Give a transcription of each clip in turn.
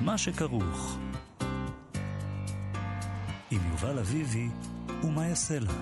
מה שכרוך. עם יובל אביבי ומה יעשה לה.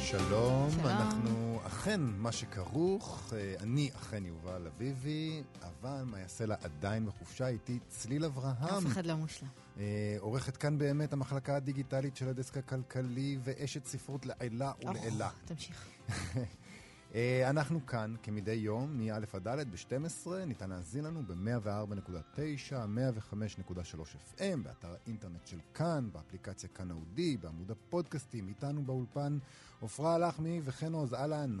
שלום, שלום, אנחנו אכן מה שכרוך, אה, אני אכן יובל אביבי, אבל מה יעשה לה עדיין בחופשה איתי צליל אברהם. אף אחד לא מושלם. אה, עורכת כאן באמת המחלקה הדיגיטלית של הדסק הכלכלי ואשת ספרות לעילה ולעילה. תמשיך. אה, אנחנו כאן כמדי יום, מ-א' עד ד' ב-12, ניתן להזין לנו ב-104.9, 105.3 FM, באתר האינטרנט של כאן, באפליקציה כאן אודי, בעמוד הפודקאסטים, איתנו באולפן עפרה לחמי וחן עוז, אהלן.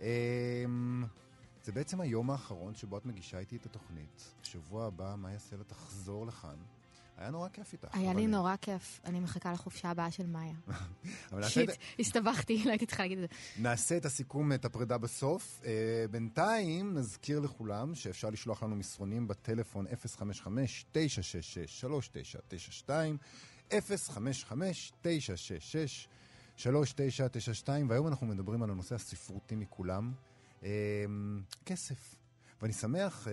אה, זה בעצם היום האחרון שבו את מגישה איתי את התוכנית. בשבוע הבא, יעשה לה תחזור לכאן. היה נורא כיף איתך. היה לי נורא כיף, אני מחכה לחופשה הבאה של מאיה. שיט. הסתבכתי, לא הייתי צריכה להגיד את זה. נעשה את הסיכום, את הפרידה בסוף. Uh, בינתיים נזכיר לכולם שאפשר לשלוח לנו מסרונים בטלפון 055-966-3992, 055-966-3992, והיום אנחנו מדברים על הנושא הספרותי מכולם, uh, כסף. ואני שמח...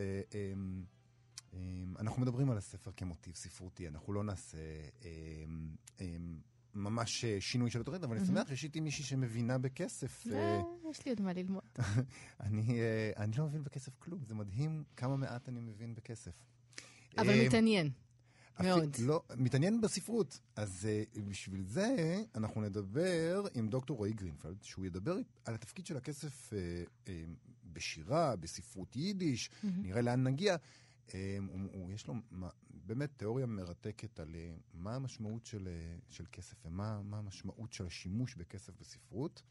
אמ, אנחנו מדברים על הספר כמוטיב ספרותי, אנחנו לא נעשה אמ, אמ, ממש אה, שינוי של התוכנית, אבל אני שמח שיש איתי מישהי שמבינה בכסף. אה, יש לי עוד מה ללמוד. אה, אני לא מבין בכסף כלום, זה מדהים כמה מעט אני מבין בכסף. אבל מתעניין. מאוד. לא, מתעניין בספרות. אז uh, בשביל זה אנחנו נדבר עם דוקטור רועי גרינפלד, שהוא ידבר על התפקיד של הכסף uh, uh, בשירה, בספרות יידיש, mm-hmm. נראה לאן נגיע. אמ, יש לו באמת תיאוריה מרתקת על אה, מה המשמעות של, אה, של כסף ומה המשמעות של השימוש בכסף בספרות.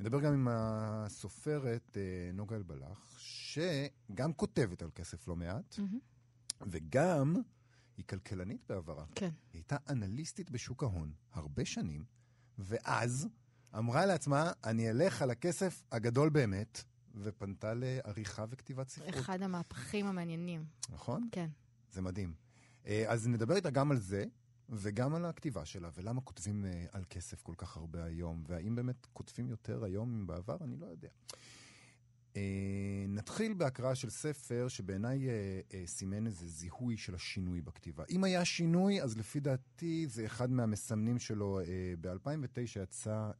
נדבר גם עם הסופרת אה, נוגה אלבלח, שגם כותבת על כסף לא מעט, mm-hmm. וגם היא כלכלנית בעברה. כן. היא הייתה אנליסטית בשוק ההון הרבה שנים, ואז אמרה לעצמה, אני אלך על הכסף הגדול באמת. ופנתה לעריכה וכתיבת ספרות. אחד המהפכים המעניינים. נכון? כן. זה מדהים. אה, אז נדבר איתה גם על זה, וגם על הכתיבה שלה, ולמה כותבים אה, על כסף כל כך הרבה היום, והאם באמת כותבים יותר היום מבעבר, אני לא יודע. אה, נתחיל בהקראה של ספר שבעיניי סימן איזה זיהוי של השינוי בכתיבה. אם היה שינוי, אז לפי דעתי זה אחד מהמסמנים שלו. ב-2009 יצא...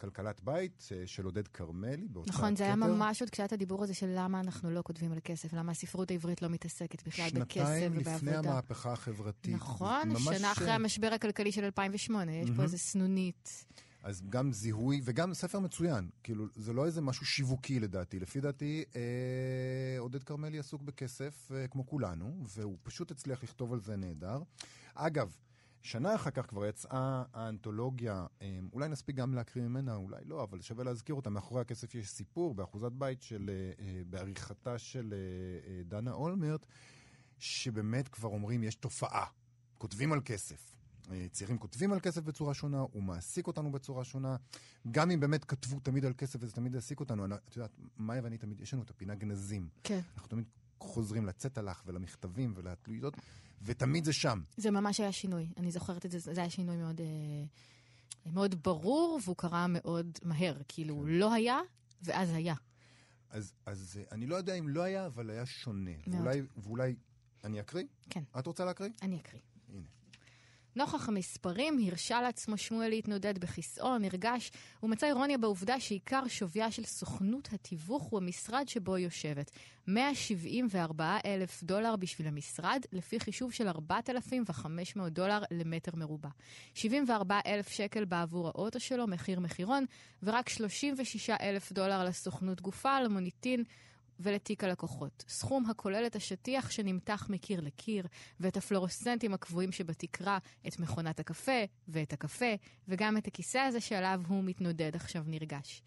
כלכלת בית אה, של עודד כרמלי נכון, זה היה ממש עוד כשהיה הדיבור הזה של למה אנחנו לא כותבים על כסף, למה הספרות העברית לא מתעסקת בכלל בכסף ובעבודה. שנתיים לפני המהפכה החברתית. נכון, שנה אחרי המשבר הכלכלי של 2008, יש פה איזה סנונית. אז גם זיהוי, וגם ספר מצוין. כאילו, זה לא איזה משהו שיווקי לדעתי. לפי דעתי, אה, עודד כרמלי עסוק בכסף אה, כמו כולנו, והוא פשוט הצליח לכתוב על זה נהדר. אגב, שנה אחר כך כבר יצאה האנתולוגיה, אמ, אולי נספיק גם להקריא ממנה, אולי לא, אבל שווה להזכיר אותה. מאחורי הכסף יש סיפור באחוזת בית של, אה, אה, בעריכתה של אה, דנה אולמרט, שבאמת כבר אומרים, יש תופעה. כותבים על כסף. צעירים כותבים על כסף בצורה שונה, הוא מעסיק אותנו בצורה שונה. גם אם באמת כתבו תמיד על כסף וזה תמיד העסיק אותנו, את יודעת, מאיה ואני תמיד, יש לנו את הפינה גנזים. כן. אנחנו תמיד חוזרים הלך ולמכתבים ולתלויות, ותמיד זה שם. זה ממש היה שינוי, אני זוכרת את זה, זה היה שינוי מאוד, אה, מאוד ברור, והוא קרה מאוד מהר. כאילו, כן. לא היה, ואז היה. אז, אז אה, אני לא יודע אם לא היה, אבל היה שונה. מאוד. ואולי, ואולי אני אקריא? כן. את רוצה להקריא? אני אקריא. נוכח המספרים, הרשה לעצמו שמואל להתנודד בכיסאו, נרגש, ומצא אירוניה בעובדה שעיקר שוויה של סוכנות התיווך הוא המשרד שבו היא יושבת. 174 אלף דולר בשביל המשרד, לפי חישוב של 4,500 דולר למטר מרובע. 74 אלף שקל בעבור האוטו שלו, מחיר מחירון, ורק 36 אלף דולר לסוכנות גופה, למוניטין ולתיק הלקוחות. סכום הכולל את השטיח שנמתח מקיר לקיר, ואת הפלורוסנטים הקבועים שבתקרה, את מכונת הקפה, ואת הקפה, וגם את הכיסא הזה שעליו הוא מתנודד עכשיו נרגש.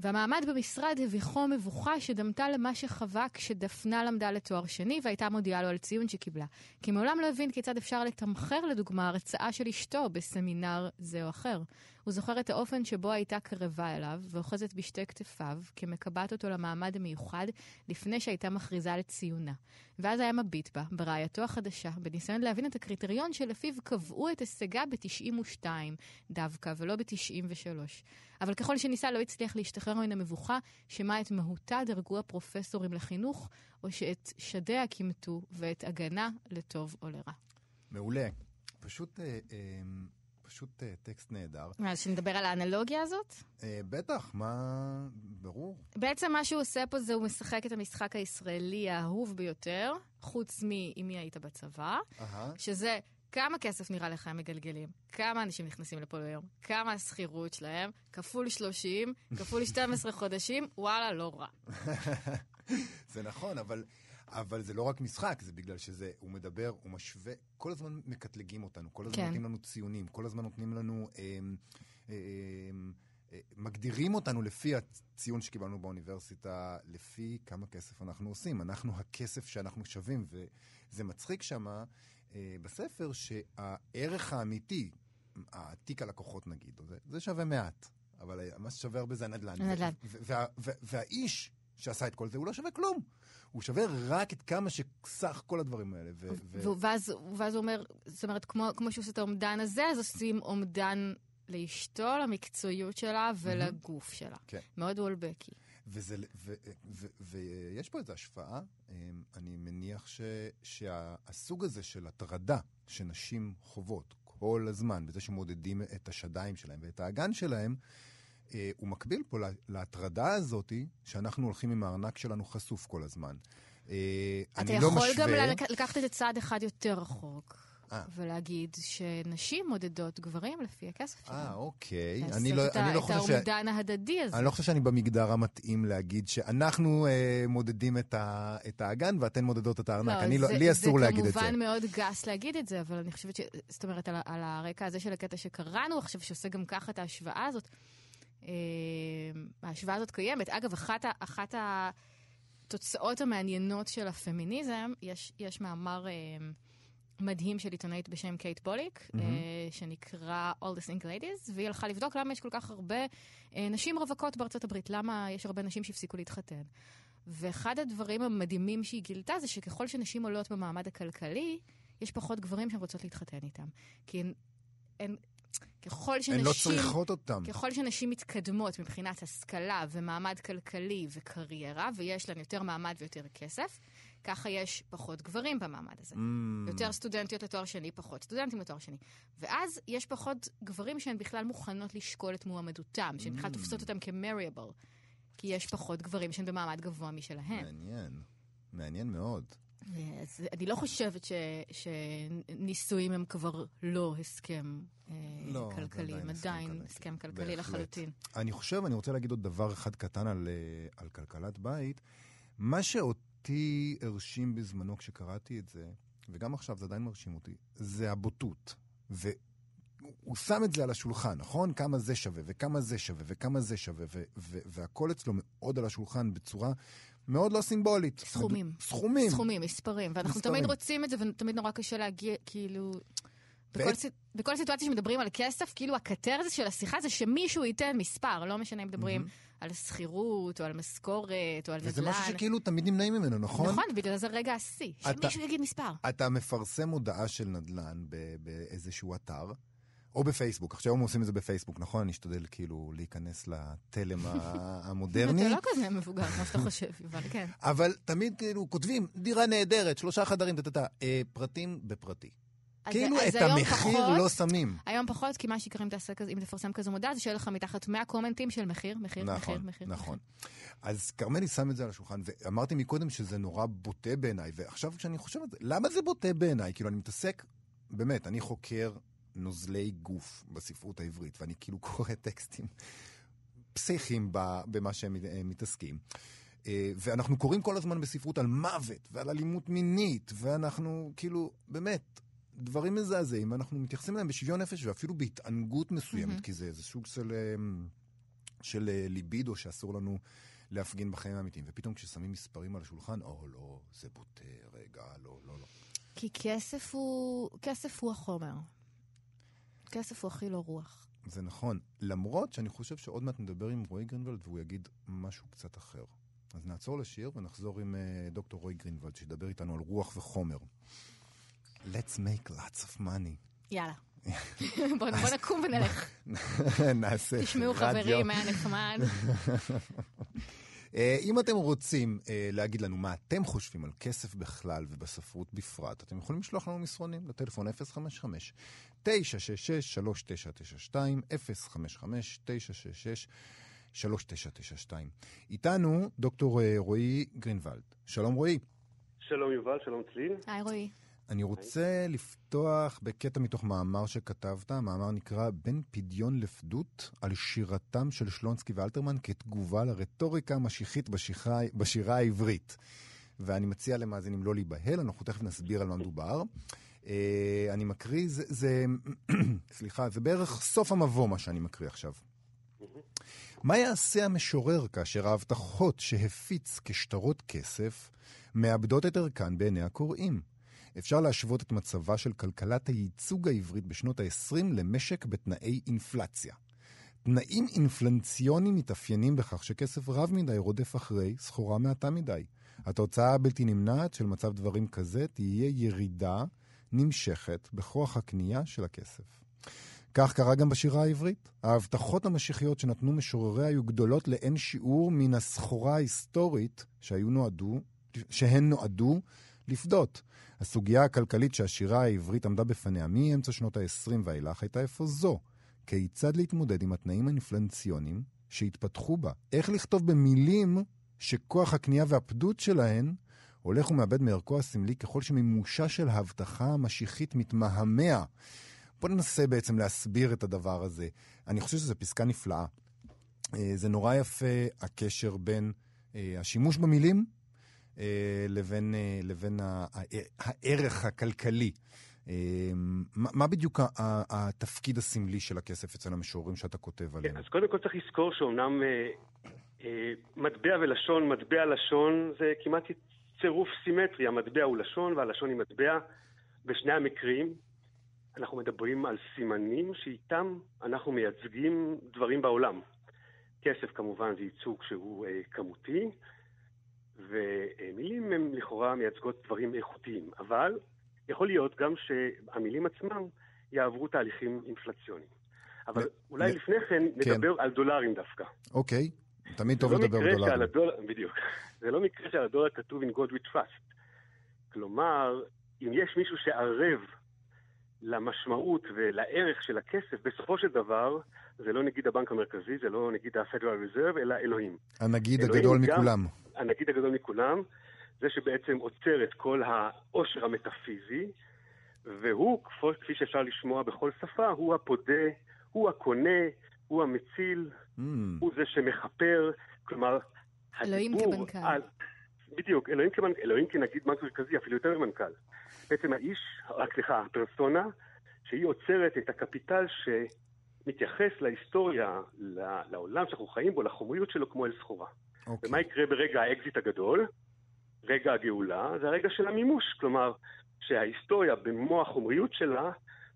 והמעמד במשרד הביכו מבוכה שדמתה למה שחווה כשדפנה למדה לתואר שני והייתה מודיעה לו על ציון שקיבלה. כי מעולם לא הבין כיצד אפשר לתמחר לדוגמה הרצאה של אשתו בסמינר זה או אחר. הוא זוכר את האופן שבו הייתה קרבה אליו, ואוחזת בשתי כתפיו, כמקבעת אותו למעמד המיוחד, לפני שהייתה מכריזה לציונה. ואז היה מביט בה, ברעייתו החדשה, בניסיון להבין את הקריטריון שלפיו קבעו את הישגה ב-92 דווקא, ולא ב-93. אבל ככל שניסה לא הצליח להשתחרר מן המבוכה, שמה את מהותה דרגו הפרופסורים לחינוך, או שאת שדיה כימתו, ואת הגנה לטוב או לרע. מעולה. פשוט, אה, אה, פשוט אה, טקסט נהדר. מה, שנדבר על האנלוגיה הזאת? אה, בטח, מה... ברור. בעצם מה שהוא עושה פה זה הוא משחק את המשחק הישראלי האהוב ביותר, חוץ מ"אם מי היית בצבא". שזה כמה כסף נראה לך הם מגלגלים, כמה אנשים נכנסים לפה ליום, כמה השכירות שלהם, כפול 30, כפול 12 חודשים, וואלה, לא רע. זה נכון, אבל, אבל זה לא רק משחק, זה בגלל שזה, הוא מדבר, הוא משווה, כל הזמן מקטלגים אותנו, כל הזמן כן. נותנים לנו ציונים, כל הזמן נותנים לנו, אה, אה, אה, מגדירים אותנו לפי הציון שקיבלנו באוניברסיטה, לפי כמה כסף אנחנו עושים. אנחנו הכסף שאנחנו שווים, וזה מצחיק שמה אה, בספר שהערך האמיתי, התיק הלקוחות נגיד, זה, זה שווה מעט. אבל מה ששווה הרבה זה הנדל"ן. הנדל"ן. ו- וה- וה- והאיש שעשה את כל זה, הוא לא שווה כלום. הוא שווה רק את כמה שסך כל הדברים האלה. ו- ו- ו- ואז, ואז הוא אומר, זאת אומרת, כמו, כמו שהוא עושה את האומדן הזה, אז עושים אומדן לאשתו, למקצועיות שלה ולגוף שלה. כן. מאוד וולבקי. וזה, ו, ו, ויש פה איזו השפעה, אמ, אני מניח ש, שהסוג הזה של הטרדה שנשים חוות כל הזמן, בזה שמודדים את השדיים שלהם ואת האגן שלהם, הוא מקביל פה לה- להטרדה הזאת שאנחנו הולכים עם הארנק שלנו חשוף כל הזמן. אה, אתה אני לא יכול משווה... גם לק- לקחת את זה צעד אחד יותר רחוק, אה. ולהגיד שנשים מודדות גברים לפי הכסף שלהם. אה, אוקיי. לעשות אני לא, את, אני לא את חושב ש... האומדן ההדדי הזה. אני לא חושב שאני במגדר המתאים להגיד שאנחנו אה, מודדים את, ה, את האגן ואתן מודדות את הארנק. אני לא, זה- לי אסור להגיד את זה זה. כמובן מאוד גס להגיד את זה, אבל אני חושבת ש... זאת אומרת, על, על הרקע הזה של הקטע שקראנו עכשיו, שעושה גם ככה את ההשוואה הזאת, אה, ההשוואה הזאת קיימת. אגב, אחת, אחת התוצאות המעניינות של הפמיניזם, יש, יש מאמר אה, מדהים של עיתונאית בשם קייט בוליק, אה, שנקרא All the Single Ladies, והיא הלכה לבדוק למה יש כל כך הרבה אה, נשים רווקות בארצות הברית, למה יש הרבה נשים שהפסיקו להתחתן. ואחד הדברים המדהימים שהיא גילתה זה שככל שנשים עולות במעמד הכלכלי, יש פחות גברים שהן רוצות להתחתן איתם. כי הן, הן ככל שנשים... הן לא צריכות אותם. ככל שנשים מתקדמות מבחינת השכלה ומעמד כלכלי וקריירה, ויש להן יותר מעמד ויותר כסף, ככה יש פחות גברים במעמד הזה. Mm, יותר סטודנטיות לתואר שני, פחות סטודנטים לתואר שני. ואז יש פחות גברים שהן בכלל מוכנות לשקול את מועמדותם, שהן בכלל תופסות אותם כ-mariable. כי יש פחות גברים שהן במעמד גבוה משלהן. מעניין. מעניין מאוד. אז אני לא חושבת ש, שנישואים הם כבר לא הסכם אה, לא, כלכלי, הם עדיין. הסכם כלכלי בהחלט. לחלוטין. אני חושב, אני רוצה להגיד עוד דבר אחד קטן על, אה, על כלכלת בית. מה שאותי הרשים בזמנו כשקראתי את זה, וגם עכשיו זה עדיין מרשים אותי, זה הבוטות. והוא שם את זה על השולחן, נכון? כמה זה שווה, וכמה זה שווה, וכמה זה שווה, ו- ו- והכל אצלו מאוד על השולחן בצורה מאוד לא סימבולית. סכומים. סכומים. סכומים, מספרים. ואנחנו מספרים. תמיד רוצים את זה, ותמיד נורא קשה להגיע, כאילו... בכל, בעת- סיט... בכל סיטואציה שמדברים על כסף, כאילו הקטרזיס של השיחה זה שמישהו ייתן מספר, לא משנה אם מדברים על שכירות, או על משכורת, או על וזה נדל"ן. משהו שכאילו תמיד נמנעים ממנו, נכון? נכון, בגלל זה רגע השיא. אתה- שמישהו יגיד מספר. אתה מפרסם הודעה של נדל"ן ב- באיזשהו אתר, או בפייסבוק. עכשיו הם עושים את זה בפייסבוק, נכון? אני אשתדל כאילו להיכנס לתלם המודרני. אתה לא כזה מבוגר כמו שאתה חושב, יובל, כן. אבל תמיד כאילו כותבים, דירה נהדרת, שלושה חדרים, טה-טה-טה, אה, פרטים בפרטי. כאילו את המחיר פחות- לא שמים. היום פחות, כי מה שיקרה אם תעשה כזה- אם תפרסם כזו מודעה, זה שיהיה לך מתחת 100 קומנטים של מחיר, מחיר, מחיר, נכון, מחיר. נכון. אז כרמלי שם את זה על השולחן, ואמרתי מקודם שזה נורא בוטה בעיניי, ועכשיו כשאני חושב על זה, למה זה בוטה בעיניי? כאילו, אני מתעסק, באמת, אני חוקר נוזלי גוף בספרות העברית, ואני כאילו קורא טקסטים פסיכיים במה שהם אה, מתעסקים. אה, ואנחנו קוראים כל הזמן בספרות על מוות ועל אלימות מינית, ואנחנו כאילו, באמת, דברים מזעזעים, ואנחנו מתייחסים אליהם בשוויון נפש ואפילו בהתענגות מסוימת, מהמם. כי זה איזה סוג של, אה, של ליבידו שאסור לנו להפגין בחיים האמיתיים. ופתאום כששמים מספרים על השולחן, או לא, זה בוטה, רגע, לא, לא, לא. כי כסף הוא, כסף הוא החומר. כסף הוא הכי לא רוח. זה נכון. למרות שאני חושב שעוד מעט נדבר עם רועי גרינוולד והוא יגיד משהו קצת אחר. אז נעצור לשיר ונחזור עם uh, דוקטור רועי גרינוולד, שידבר איתנו על רוח וחומר. Let's make lots of money. יאללה. בוא, בוא נקום ונלך. נעשה. תשמעו חברים, היה נחמד. אה, אם אתם רוצים uh, להגיד לנו מה אתם חושבים על כסף בכלל ובספרות בפרט, אתם יכולים לשלוח לנו מסרונים לטלפון 055 966 3992 055 966 3992 איתנו דוקטור אה, רועי גרינוולד. שלום רועי. שלום יובל, שלום צליל. היי רועי. אני רוצה לפתוח בקטע מתוך מאמר שכתבת, המאמר נקרא בין פדיון לפדות על שירתם של שלונסקי ואלתרמן כתגובה לרטוריקה המשיחית בשירה, בשירה העברית. ואני מציע למאזינים לא להיבהל, אנחנו תכף נסביר על מה מדובר. Uh, אני מקריא, זה, זה סליחה, זה בערך סוף המבוא מה שאני מקריא עכשיו. מה יעשה המשורר כאשר ההבטחות שהפיץ כשטרות כסף מאבדות את ערכן בעיני הקוראים? אפשר להשוות את מצבה של כלכלת הייצוג העברית בשנות ה-20 למשק בתנאי אינפלציה. תנאים אינפלנציוניים מתאפיינים בכך שכסף רב מדי רודף אחרי סחורה מעטה מדי. התוצאה הבלתי נמנעת של מצב דברים כזה תהיה ירידה נמשכת בכוח הקנייה של הכסף. כך קרה גם בשירה העברית. ההבטחות המשיחיות שנתנו משוררי היו גדולות לאין שיעור מן הסחורה ההיסטורית שהיו נועדו, שהן נועדו לפדות. הסוגיה הכלכלית שהשירה העברית עמדה בפניה מאמצע שנות ה-20 ואילך הייתה אפוא זו. כיצד להתמודד עם התנאים האינפלנציוניים שהתפתחו בה? איך לכתוב במילים שכוח הקנייה והפדות שלהן הולך ומאבד מערכו הסמלי ככל שמימושה של ההבטחה המשיחית מתמהמה. בוא ננסה בעצם להסביר את הדבר הזה. אני חושב שזו פסקה נפלאה. אה, זה נורא יפה הקשר בין אה, השימוש במילים לבין, לבין הערך הכלכלי. מה בדיוק התפקיד הסמלי של הכסף אצל המשוררים שאתה כותב עליהם? כן, אז קודם כל צריך לזכור שאומנם מטבע ולשון, מטבע לשון זה כמעט צירוף סימטרי. המטבע הוא לשון והלשון היא מטבע. בשני המקרים אנחנו מדברים על סימנים שאיתם אנחנו מייצגים דברים בעולם. כסף כמובן זה ייצוג שהוא אה, כמותי, ומילים הן לכאורה מייצגות דברים איכותיים, אבל יכול להיות גם שהמילים עצמם יעברו תהליכים אינפלציוניים. אבל אולי לפני כן, כן נדבר על דולרים דווקא. אוקיי, תמיד טוב לא לדבר על דולרים. בדיוק. זה לא מקרה שעל הדולר כתוב in God we trust. כלומר, אם יש מישהו שערב למשמעות ולערך של הכסף, בסופו של דבר, זה לא נגיד הבנק המרכזי, זה לא נגיד ה-Federal Reserve, אלא אלוהים. הנגיד אלוהים הגדול גם, מכולם. הנגיד הגדול מכולם, זה שבעצם עוצר את כל העושר המטאפיזי, והוא, כפי שאפשר לשמוע בכל שפה, הוא הפודה, הוא הקונה, הוא המציל, mm. הוא זה שמכפר, כלומר, אלוהים כמנכ"ל. על, בדיוק, אלוהים, כמנ... אלוהים כנגיד בנק מרכזי, אפילו יותר ממנכ"ל. בעצם האיש, רק סליחה, הפרסונה, שהיא אוצרת את ה capital שמתייחס להיסטוריה, לעולם שאנחנו חיים בו, לחומריות שלו כמו אל סחורה. אוקיי. אוקיי. ומה יקרה ברגע האקזיט הגדול? רגע הגאולה, זה הרגע של המימוש. כלומר, שההיסטוריה במו החומריות שלה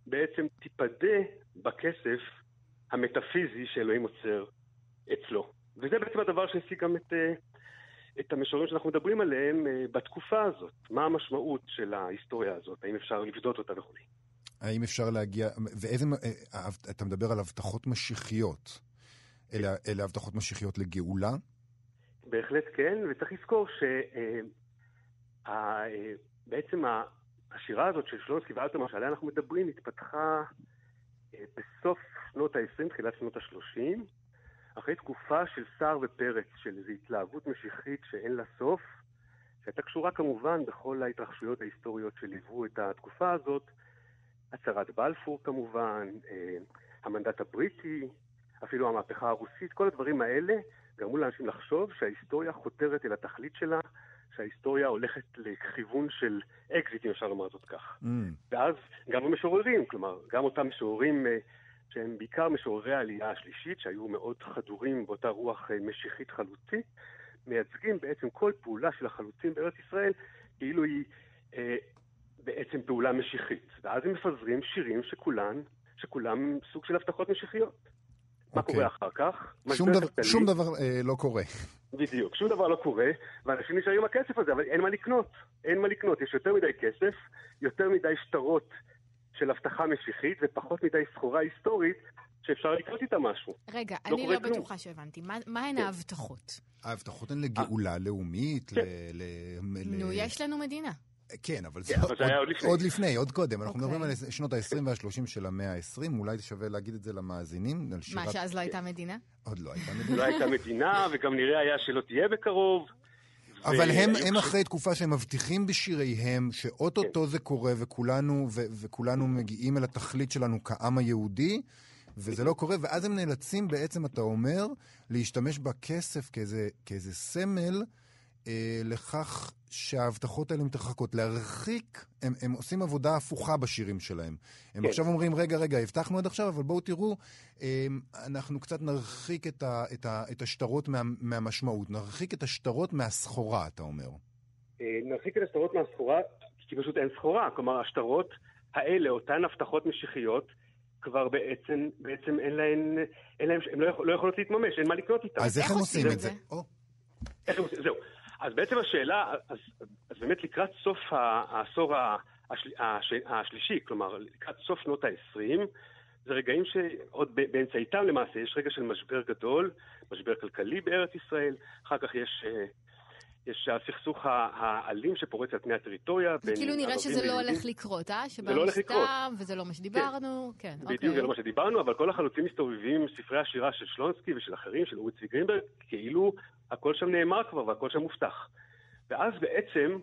בעצם תיפדה בכסף המטאפיזי שאלוהים אוצר אצלו. וזה בעצם הדבר שהעסיק גם את, אה, את המשוררים שאנחנו מדברים עליהם אה, בתקופה הזאת. מה המשמעות של ההיסטוריה הזאת? האם אפשר לפדות אותה וכו'. האם אפשר להגיע, ואיזה, אה, אתה מדבר על הבטחות משיחיות. אלה, אלה הבטחות משיחיות לגאולה? בהחלט כן, וצריך לזכור שבעצם השירה הזאת של שלונסקי ואלתרמן, שעליה אנחנו מדברים, התפתחה בסוף שנות ה-20, תחילת שנות ה-30, אחרי תקופה של סער ופרץ, של איזו התלהבות משיחית שאין לה סוף, שהייתה קשורה כמובן בכל ההתרחשויות ההיסטוריות שליוו את התקופה הזאת, הצהרת בלפור כמובן, אה, המנדט הבריטי, אפילו המהפכה הרוסית, כל הדברים האלה גרמו לאנשים לחשוב שההיסטוריה חותרת אל התכלית שלה, שההיסטוריה הולכת לכיוון של אקזיט, אם אפשר לומר זאת כך. Mm. ואז גם המשוררים, כלומר, גם אותם משוררים אה, שהם בעיקר משוררי העלייה השלישית, שהיו מאוד חדורים באותה רוח אה, משיחית חלוצית, מייצגים בעצם כל פעולה של החלוצים בארץ ישראל כאילו היא בעצם פעולה משיחית. ואז הם מפזרים שירים שכולן שכולם סוג של הבטחות משיחיות. מה אוקיי. קורה אחר כך? שום דבר, כלכלי. שום דבר אה, לא קורה. בדיוק, שום דבר לא קורה, ואנשים נשארים עם הכסף הזה, אבל אין מה לקנות. אין מה לקנות, יש יותר מדי כסף, יותר מדי שטרות של הבטחה משיחית, ופחות מדי סחורה היסטורית שאפשר לקנות איתה משהו. רגע, לא אני לא כלום. בטוחה שהבנתי. מה- מה הן כן. ההבטחות? ההבטחות הן לגאולה לאומית, כן. ל... ל... נו, ל- יש לנו מדינה. כן, אבל זה, כן, עוד לפני. עוד לפני, עוד קודם. אנחנו אוקיי. מדברים על שנות ה-20 וה-30 של המאה ה-20, אולי שווה להגיד את זה למאזינים. מה. שאז לא הייתה מדינה? עוד לא הייתה לא מדינה. הייתה מדינה, וגם נראה היה שלא תהיה בקרוב. אבל הם, אחרי תקופה שהם מבטיחים בשיריהם שאו-טו-טו זה קורה וכולנו, מגיעים אל התכלית שלנו כעם היהודי, וזה לא קורה, ואז הם נאלצים בעצם, אתה אומר, להשתמש בכסף כאיזה, כאיזה סמל לכך שההבטחות האלה מתרחקות. להרחיק, הם, הם עושים עבודה הפוכה בשירים שלהם. הם כן. עכשיו אומרים, רגע, רגע, הבטחנו עד עכשיו, אבל בואו תראו, אה, אנחנו קצת נרחיק את, ה, את, ה, את השטרות מה, מהמשמעות, נרחיק את השטרות מהסחורה, אתה אומר. אה, נרחיק את השטרות מהסחורה, כי פשוט אין סחורה. כלומר, השטרות האלה, אותן הבטחות משיחיות, כבר בעצם, בעצם אין להן, אין להן, הן לא, יכול, לא יכולות להתממש, אין מה לקנות איתן. אז איך איך הם עושים את זה? זה? או, איך הם עושים? זהו. אז בעצם השאלה, אז, אז באמת לקראת סוף העשור השל, הש, השלישי, כלומר לקראת סוף שנות ה-20, זה רגעים שעוד באמצעיתם למעשה יש רגע של משבר גדול, משבר כלכלי בארץ ישראל, אחר כך יש, אה, יש הסכסוך האלים שפורץ על פני הטריטוריה. זה כאילו נראה שזה לא. הולך לקרות, אה? לא שבאנו הולך לקרות. וזה לא מה שדיברנו. כן, בדיוק, אוקיי. זה לא מה שדיברנו, אבל כל החלוצים מסתובבים עם ספרי השירה של שלונסקי ושל אחרים, של אורי צבי גרינברג, כאילו הכל שם נאמר כבר והכל שם מובטח. ואז בעצם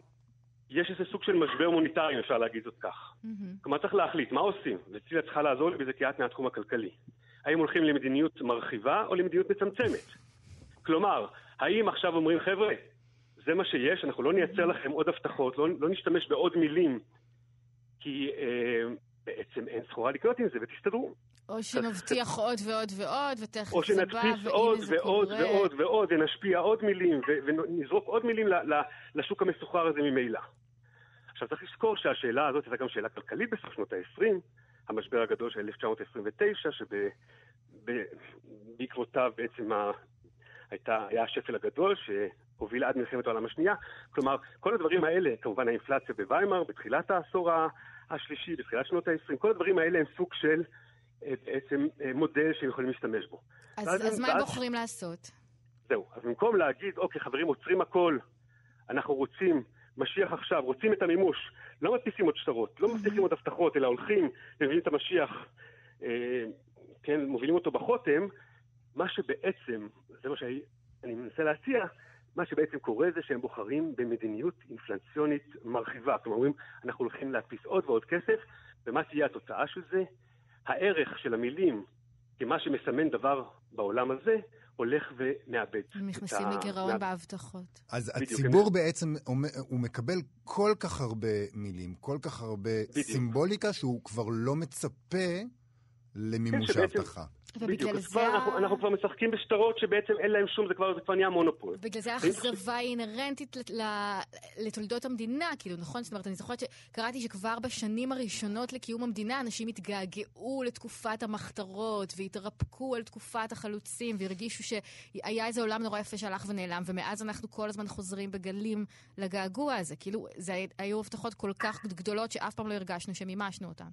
יש איזה סוג של משבר מוניטרי, אם אפשר להגיד זאת כך. כלומר, צריך להחליט מה עושים, וצילה צריכה לעזור לי בזה כי את מהתחום הכלכלי. האם הולכים למדיניות מרחיבה או למדיניות מצמצמת? כלומר, האם עכשיו אומרים, חבר'ה, זה מה שיש, אנחנו לא נייצר לכם עוד הבטחות, לא, לא נשתמש בעוד מילים, כי אה, בעצם אין סחורה לקנות עם זה, ותסתדרו. או שנבטיח עוד ועוד ועוד, ותכף או זה בא, שנדפיס עוד ועוד קורה. ועוד ועוד, ונשפיע עוד מילים, ו- ונזרוק עוד מילים ל- ל- לשוק המסוחר הזה ממילא. עכשיו צריך לזכור שהשאלה הזאת הייתה גם שאלה כלכלית בסוף שנות ה-20, המשבר הגדול של 1929, שבעקבותיו בעצם ה... הייתה, היה השפל הגדול שהוביל עד מלחמת העולם השנייה. כלומר, כל הדברים האלה, כמובן האינפלציה בוויימאר, בתחילת העשור השלישי, בתחילת שנות ה-20, כל הדברים האלה הם סוג של אה, בעצם אה, מודל שהם יכולים להשתמש בו. אז אז הם- מה הם בוחרים לעשות? זהו. אז במקום להגיד, אוקיי, חברים, עוצרים הכל, אנחנו רוצים משיח עכשיו, רוצים את המימוש, לא מדפיסים עוד שטרות, לא מבטיחים עוד הבטחות, אלא הולכים ומביאים את המשיח, אה, כן, מובילים אותו בחותם, מה שבעצם, זה מה שאני מנסה להציע, מה שבעצם קורה זה שהם בוחרים במדיניות אינפלציונית מרחיבה. כלומר, אומרים, אנחנו הולכים להדפיס עוד ועוד כסף, ומה תהיה התוצאה של זה? הערך של המילים כמה שמסמן דבר בעולם הזה, הולך ומאבד. הם נכנסים ה- לגירעון מאבד. בהבטחות. אז בדיוק, הציבור בעצם, אומר- הוא מקבל כל כך הרבה מילים, כל כך הרבה סימבוליקה, שהוא כבר לא מצפה למימוש כן, שבעצם- ההבטחה. ובגלל זה... כבר אנחנו, אנחנו כבר משחקים בשטרות שבעצם אין להם שום, זה כבר, זה כבר נהיה מונופול. בגלל זה האכזבה היא אינהרנטית לתולדות המדינה, כאילו, נכון? זאת אומרת, אני זוכרת שקראתי שכבר בשנים הראשונות לקיום המדינה, אנשים התגעגעו לתקופת המחתרות, והתרפקו על תקופת החלוצים, והרגישו שהיה איזה עולם נורא יפה שהלך ונעלם, ומאז אנחנו כל הזמן חוזרים בגלים לגעגוע הזה. כאילו, זה היו הבטחות כל כך גדולות שאף פעם לא הרגשנו שמימשנו אותן.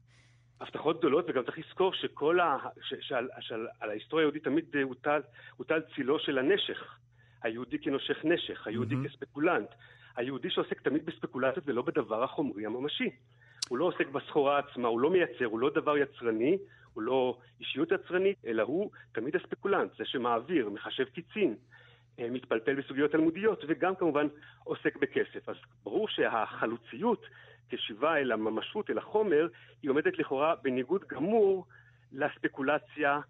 הבטחות גדולות, וגם צריך לזכור שכל ה... ש, שעל, שעל על ההיסטוריה היהודית תמיד אה, הוטל, הוטל צילו של הנשך. היהודי כנושך נשך, היהודי מהמם. כספקולנט. היהודי שעוסק תמיד בספקולציות ולא בדבר החומרי הממשי. הוא לא עוסק בסחורה עצמה, הוא לא מייצר, הוא לא דבר יצרני, הוא לא אישיות יצרנית, אלא הוא תמיד הספקולנט, זה שמעביר, מחשב קיצין, אה, מתפלפל בסוגיות תלמודיות, וגם כמובן עוסק בכסף. אז ברור שהחלוציות כשיבה אל הממשות, אל החומר, היא עומדת לכאורה בניגוד גמור לספקולציה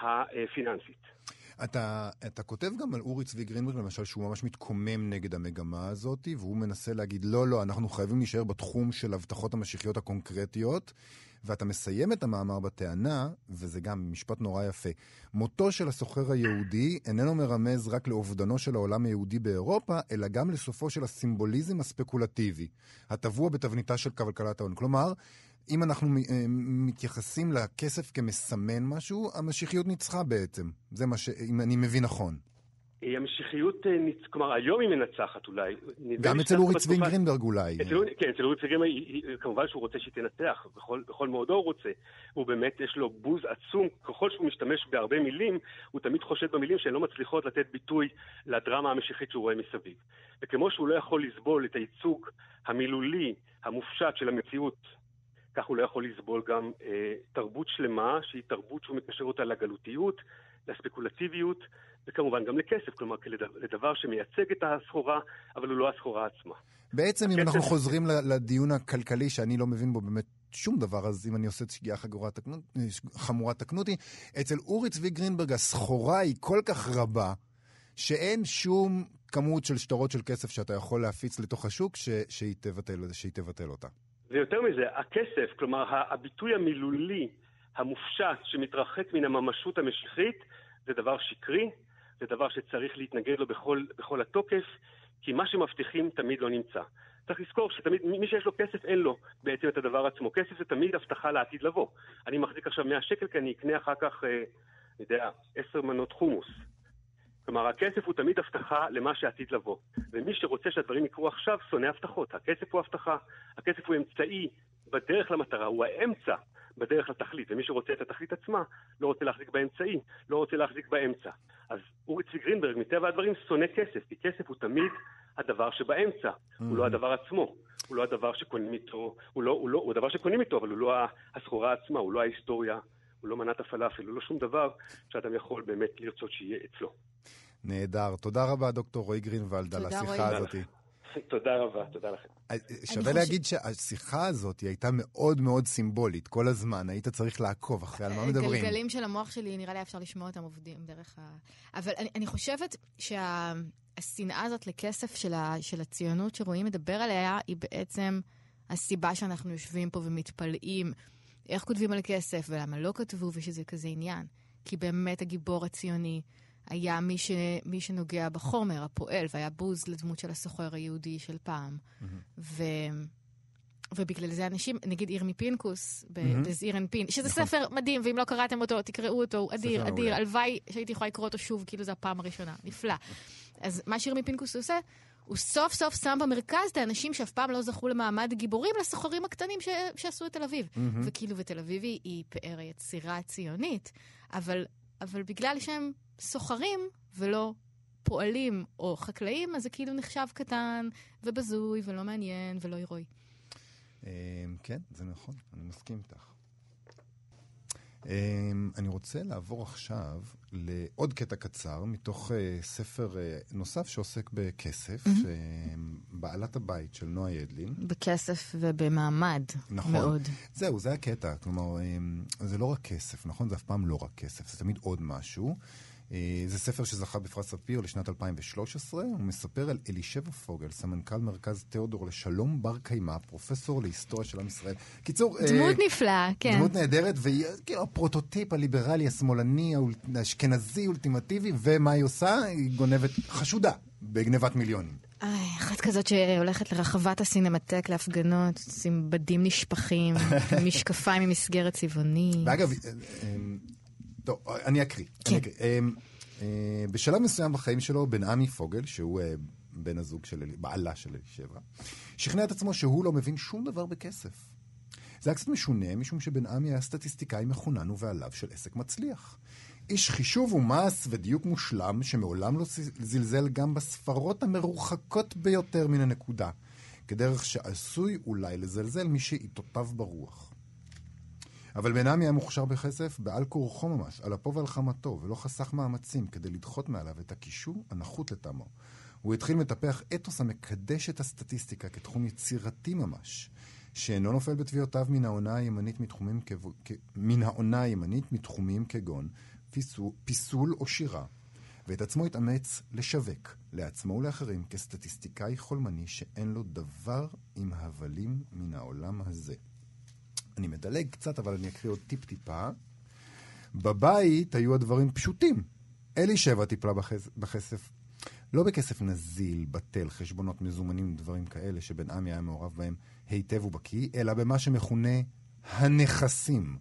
הפיננסית. אתה, אתה כותב גם על אורי צבי גרינברג, למשל, שהוא ממש מתקומם נגד המגמה הזאת, והוא מנסה להגיד, לא, לא, אנחנו חייבים להישאר בתחום של הבטחות המשיחיות הקונקרטיות, ואתה מסיים את המאמר בטענה, וזה גם משפט נורא יפה, מותו של הסוחר היהודי איננו מרמז רק לאובדנו של העולם היהודי באירופה, אלא גם לסופו של הסימבוליזם הספקולטיבי, הטבוע בתבניתה של כלכלת ההון. כלומר, אם אנחנו אה, מתייחסים לכסף כמסמן משהו, המשיחיות ניצחה בעצם. זה מה ש... אם אני מבין נכון. המשיחיות, כלומר, היום היא מנצחת אולי. גם אצל אורי צבי גרינברג אולי. כן, אצל אורי צבי גרינברג, כמובן שהוא רוצה שהיא תנצח, בכל מאודו הוא רוצה. הוא באמת, יש לו בוז עצום, ככל שהוא משתמש בהרבה מילים, הוא תמיד חושד במילים שהן לא מצליחות לתת ביטוי לדרמה המשיחית שהוא רואה מסביב. וכמו שהוא לא יכול לסבול את הייצוג המילולי, המופשט של המציאות, כך הוא לא יכול לסבול גם אה, תרבות שלמה, שהיא תרבות שהוא מקשר אותה לגלותיות, לספקולטיביות, וכמובן גם לכסף, כלומר לדבר שמייצג את הסחורה, אבל הוא לא הסחורה עצמה. בעצם הכסף... אם אנחנו חוזרים לדיון הכלכלי, שאני לא מבין בו באמת שום דבר, אז אם אני עושה שגיאה חמורה, תקנו אותי. אצל אורי צבי גרינברג הסחורה היא כל כך רבה, שאין שום כמות של שטרות של כסף שאתה יכול להפיץ לתוך השוק ש... שהיא, תבטל, שהיא תבטל אותה. ויותר מזה, הכסף, כלומר הביטוי המילולי המופשט שמתרחק מן הממשות המשיחית, זה דבר שקרי, זה דבר שצריך להתנגד לו בכל, בכל התוקף, כי מה שמבטיחים תמיד לא נמצא. צריך לזכור שתמיד, מי שיש לו כסף אין לו בעצם את הדבר עצמו. כסף זה תמיד הבטחה לעתיד לבוא. אני מחזיק עכשיו 100 שקל כי אני אקנה אחר כך, אה, אני יודע, 10 מנות חומוס. כלומר, הכסף הוא תמיד הבטחה למה שעתיד לבוא. ומי שרוצה שהדברים יקרו עכשיו, שונא הבטחות. הכסף הוא הבטחה, הכסף הוא אמצעי בדרך למטרה, הוא האמצע בדרך לתכלית. ומי שרוצה את התכלית עצמה, לא רוצה להחזיק באמצעי, לא רוצה להחזיק באמצע. אז אורי צבי גרינברג, מטבע הדברים, שונא כסף, כי כסף הוא תמיד הדבר שבאמצע, mm-hmm. הוא לא mm-hmm. הדבר עצמו. הוא לא הדבר שקונים איתו, הוא, לא, הוא, לא, הוא הדבר שקונים איתו, אבל הוא לא הסחורה עצמה, הוא לא ההיסטוריה, הוא לא מנת הפלאפל, הוא לא שום דבר שאדם יכול באמת לרצות שיהיה אצלו. נהדר. תודה רבה, דוקטור רועי גרינוולד, על השיחה הזאת. תודה רבה, תודה לכם. אה, שווה להגיד שהשיחה הזאת הייתה מאוד מאוד סימבולית, כל הזמן, היית צריך לעקוב אחרי על מה מדברים. גלגלים של המוח שלי, נראה לי אפשר לשמוע אותם עובדים דרך ה... אבל אני, אני חושבת שהשנאה הזאת לכסף של, ה, של הציונות שרועי מדבר עליה, היא בעצם הסיבה שאנחנו יושבים פה ומתפלאים איך כותבים על כסף ולמה לא כתבו ושזה כזה עניין. כי באמת הגיבור הציוני... היה מי, ש, מי שנוגע בחומר, הפועל, והיה בוז לדמות של הסוחר היהודי של פעם. Mm-hmm. ו... ובגלל זה אנשים, נגיד ירמי פינקוס, mm-hmm. בזעיר אנפין, שזה נכון. ספר מדהים, ואם לא קראתם אותו, תקראו אותו, הוא אדיר, אדיר, הלוואי שהייתי יכולה לקרוא אותו שוב, כאילו זו הפעם הראשונה, נפלא. אז מה שירמי פינקוס עושה, הוא סוף סוף שם במרכז את האנשים שאף פעם לא זכו למעמד גיבורים לסוחרים הקטנים ש... שעשו את תל אביב. Mm-hmm. וכאילו, ותל אביב היא פאר היצירה הציונית, אבל, אבל בגלל שהם סוחרים ולא פועלים או חקלאים, אז זה כאילו נחשב קטן ובזוי ולא מעניין ולא הירואי. אמ, כן, זה נכון, אני מסכים איתך. אמ, אני רוצה לעבור עכשיו לעוד קטע קצר מתוך uh, ספר uh, נוסף שעוסק בכסף, mm-hmm. בעלת הבית של נועה ידלין. בכסף ובמעמד נכון. מאוד. זהו, זה הקטע. כלומר, um, זה לא רק כסף, נכון? זה אף פעם לא רק כסף, זה תמיד עוד משהו. אה, זה ספר שזכה בפרס ספיר לשנת 2013, הוא מספר על אלישבע פוגל, סמנכ"ל מרכז תיאודור לשלום בר קיימא, פרופסור להיסטוריה של עם ישראל. קיצור... אה, דמות אה, נפלאה, כן. דמות נהדרת, והיא כאילו הפרוטוטיפ הליברלי, השמאלני, האשכנזי, אולטימטיבי, ומה היא עושה? היא גונבת, חשודה בגנבת מיליונים. איי, אחת כזאת שהולכת לרחבת הסינמטק להפגנות, עם בדים נשפכים, משקפיים עם מסגרת צבעוני. ואגב, טוב, אני אקריא. כן. אני אקריא. אמ, אה, בשלב מסוים בחיים שלו, בן עמי פוגל, שהוא אה, בן הזוג של, בעלה של אלישבע, שכנע את עצמו שהוא לא מבין שום דבר בכסף. זה היה קצת משונה, משום שבן עמי היה סטטיסטיקאי מחונן ובעליו של עסק מצליח. איש חישוב ומס ודיוק מושלם, שמעולם לא זלזל גם בספרות המרוחקות ביותר מן הנקודה, כדרך שעשוי אולי לזלזל מי שעיתותיו ברוח. אבל בן עמי היה מוכשר בכסף בעל כורחו ממש, על אפו ועל חמתו, ולא חסך מאמצים כדי לדחות מעליו את הקישור הנחות לטעמו. הוא התחיל לטפח אתוס המקדש את הסטטיסטיקה כתחום יצירתי ממש, שאינו נופל בתביעותיו מן העונה הימנית מתחומים כ... מן העונה הימנית מתחומים כגון פיסול, פיסול או שירה, ואת עצמו התאמץ לשווק לעצמו ולאחרים כסטטיסטיקאי חולמני שאין לו דבר עם הבלים מן העולם הזה. אני מדלג קצת, אבל אני אקריא עוד טיפ-טיפה. בבית היו הדברים פשוטים. אלישבע טיפלה בכס... בכסף, לא בכסף נזיל, בטל, חשבונות מזומנים, דברים כאלה שבן עמי היה מעורב בהם היטב ובקיא, אלא במה שמכונה הנכסים.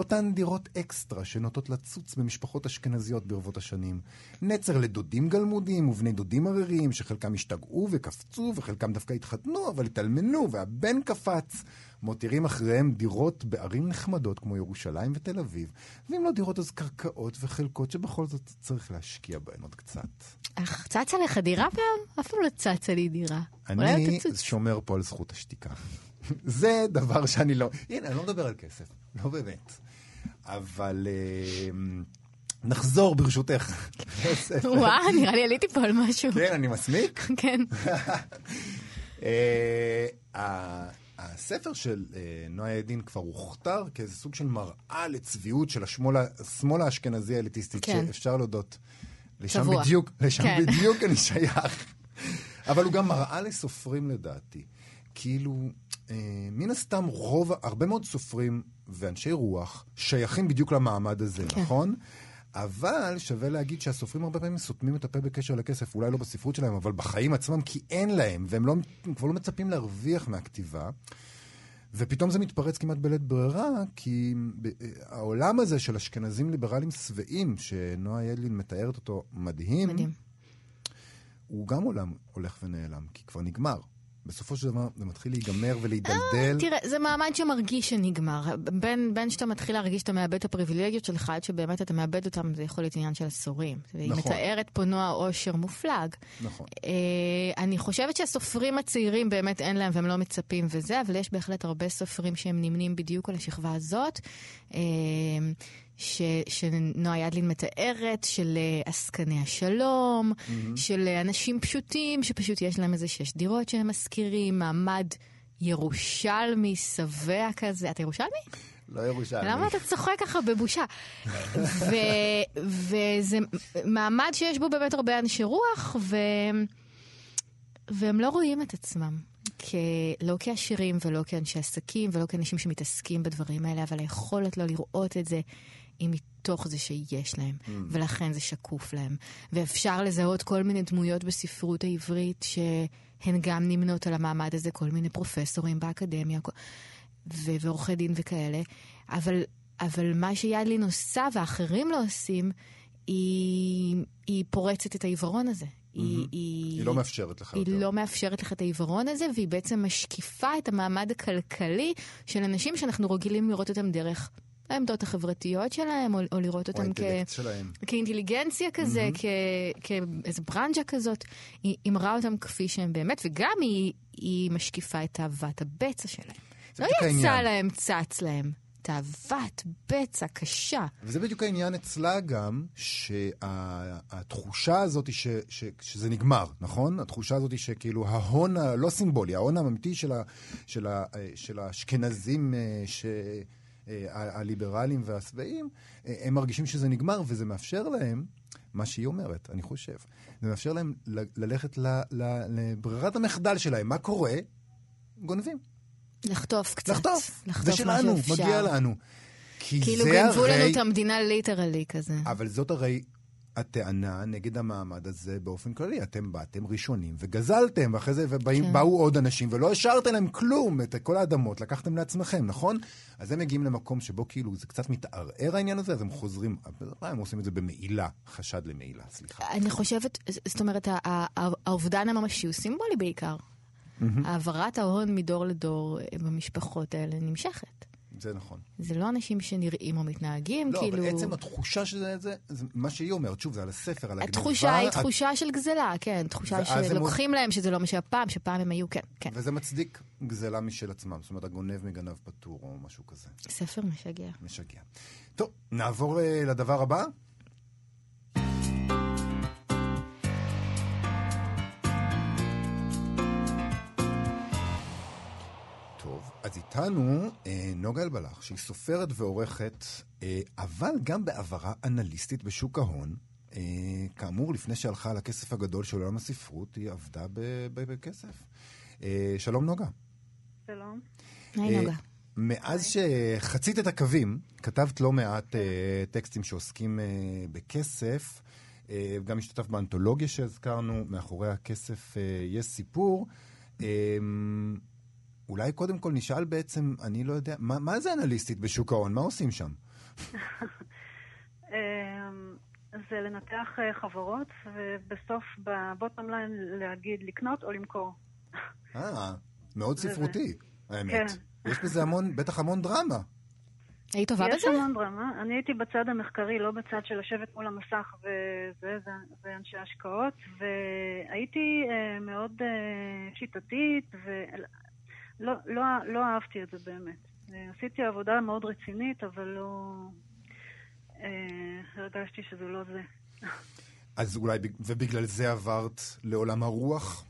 אותן דירות אקסטרה שנוטות לצוץ במשפחות אשכנזיות ברבות השנים. נצר לדודים גלמודים ובני דודים עריריים, שחלקם השתגעו וקפצו, וחלקם דווקא התחתנו, אבל התאלמנו, והבן קפץ. מותירים אחריהם דירות בערים נחמדות כמו ירושלים ותל אביב, ואם לא דירות אז קרקעות וחלקות שבכל זאת צריך להשקיע בהן עוד קצת. אך צצה לך דירה פעם? אף פעם לא צצה לי דירה. אני. שומר פה על זכות השתיקה. זה דבר שאני לא... הנה, אני לא מדבר על כסף, לא באמת. אבל אה, נחזור ברשותך. וואו, נראה לי עליתי פה על משהו. כן, אני מסמיק. כן. אה, הספר של אה, נועה ידין כבר הוכתר כאיזה סוג של מראה לצביעות של השמאל האשכנזי האליטיסטי, כן. שאפשר להודות. לשם צבוע. בדיוק, לשם כן. בדיוק אני שייך. אבל הוא גם מראה לסופרים לדעתי. כאילו, אה, מן הסתם רוב, הרבה מאוד סופרים ואנשי רוח שייכים בדיוק למעמד הזה, כן. נכון? אבל שווה להגיד שהסופרים הרבה פעמים סותמים את הפה בקשר לכסף, אולי לא בספרות שלהם, אבל בחיים עצמם, כי אין להם, והם לא, כבר לא מצפים להרוויח מהכתיבה. ופתאום זה מתפרץ כמעט בלית ברירה, כי ב- העולם הזה של אשכנזים ליברלים שבעים, שנועה ידלין מתארת אותו מדהים, מדהים. הוא גם עולם הולך ונעלם, כי כבר נגמר. בסופו של דבר זה מתחיל להיגמר ולהידלדל. אה, תראה, זה מעמד שמרגיש שנגמר. בין, בין שאתה מתחיל להרגיש שאתה מאבד את הפריבילגיות שלך, עד שבאמת אתה מאבד אותם, זה יכול להיות עניין של עשורים. נכון. מתארת פה נועה אושר מופלג. נכון. אה, אני חושבת שהסופרים הצעירים באמת אין להם והם לא מצפים וזה, אבל יש בהחלט הרבה סופרים שהם נמנים בדיוק על השכבה הזאת. אה, ש, שנועה ידלין מתארת, של אה, עסקני השלום, mm-hmm. של אה, אנשים פשוטים, שפשוט יש להם איזה שש דירות שהם משכירים, מעמד ירושלמי, שבע כזה. אתה ירושלמי? לא ירושלמי. למה אתה צוחק ככה בבושה? ו- וזה מעמד שיש בו באמת הרבה אנשי רוח, ו... והם לא רואים את עצמם. כ... לא כעשירים ולא כאנשי עסקים ולא כאנשים שמתעסקים בדברים האלה, אבל היכולת לא לראות את זה היא מתוך זה שיש להם, Mm. ולכן זה שקוף להם. ואפשר לזהות כל מיני דמויות בספרות העברית שהן גם נמנות על המעמד הזה, כל מיני פרופסורים באקדמיה ו- ועורכי דין וכאלה, אבל, אבל מה שידלין עושה ואחרים לא עושים, היא, היא פורצת את העיוורון הזה. היא, היא, היא לא מאפשרת לך היא יותר. לא מאפשרת לך את העיוורון הזה, והיא בעצם משקיפה את המעמד הכלכלי של אנשים שאנחנו רגילים לראות אותם דרך העמדות החברתיות שלהם, או, או לראות או אותם כ... שלהם. כאינטליגנציה כזה, Mm-hmm. כ- כאיזה ברנז'ה כזאת. היא, היא מראה אותם כפי שהם באמת, וגם היא, היא משקיפה את תאוות הבצע שלהם. לא יצא העניין. להם, צץ להם. תאוות בצע קשה. וזה בדיוק העניין אצלה גם, שהתחושה הזאת היא ש, ש, שזה נגמר, נכון? התחושה הזאת שכאילו ההון הלא סימבולי, ההון האמיתי של, ה, של, ה, של האשכנזים, אה, ש, אה, הליברלים והשבעים, אה, הם מרגישים שזה נגמר, וזה מאפשר להם, מה שהיא אומרת, אני חושב, זה מאפשר להם ללכת לברירת המחדל שלהם. מה קורה? גונבים. לחטוף קצת. לחטוף. לחטוף זה שלנו. מגיע לנו. כי כאילו גנבו הרי... לנו את המדינה ליטרלי כזה. אבל זאת הרי הטענה נגד המעמד הזה באופן כללי. אתם באתם ראשונים וגזלתם, ואחרי זה ובאו כן. באו עוד אנשים ולא השארתם להם כלום, את כל האדמות לקחתם לעצמכם, נכון? אז הם מגיעים למקום שבו כאילו זה קצת מתערער העניין הזה, אז הם חוזרים, הם עושים את זה במעילה, חשד למעילה, סליחה. אני חושבת, זאת אומרת, האובדן הממשי הוא סימבולי בעיקר. העברת ההון מדור לדור במשפחות האלה נמשכת. זה נכון. זה לא אנשים שנראים או מתנהגים, לא, כאילו... אבל עצם התחושה שזה, זה, זה, מה שהיא אומרת, שוב, זה על הספר, על הגניבה. התחושה היא תחושה של גזלה, כן. תחושה שלוקחים להם שזה לא מה שהפעם, שפעם הם היו, כן, כן. וזה מצדיק גזלה משל עצמם, זאת אומרת, הגונב מגנב פטור או משהו כזה. ספר משגע. משגע. טוב, נעבור אה, לדבר הבא. אז איתנו אה, נוגה אלבלח, שהיא סופרת ועורכת, אה, אבל גם בעברה אנליסטית בשוק ההון. אה, כאמור, לפני שהלכה על הכסף הגדול של עולם הספרות, היא עבדה ב- ב- בכסף. אה, שלום נוגה. שלום. היי אה, נוגה. מאז שחצית את הקווים, כתבת לא מעט אה, טקסטים שעוסקים אה, בכסף. אה, גם השתתפת באנתולוגיה שהזכרנו, מאחורי הכסף אה, יש סיפור. אולי קודם כל נשאל בעצם, אני לא יודע, מה, מה זה אנליסטית בשוק ההון? מה עושים שם? אמ, זה לנתח אה, חברות, ובסוף בבוטום ליין להגיד לקנות או למכור. אה, מאוד זה- ספרותי, האמת. כן. יש בזה המון, בטח המון דרמה. היית טובה יש בזה? המון דרמה. אני הייתי בצד המחקרי, לא בצד של לשבת מול המסך וזה, זה, זה אנשי השקעות, והייתי אה, מאוד אה, שיטתית, ולא לא, לא אהבתי את זה באמת. אה, עשיתי עבודה מאוד רצינית, אבל לא... אה, הרגשתי שזה לא זה. אז אולי, בג- ובגלל זה עברת לעולם הרוח?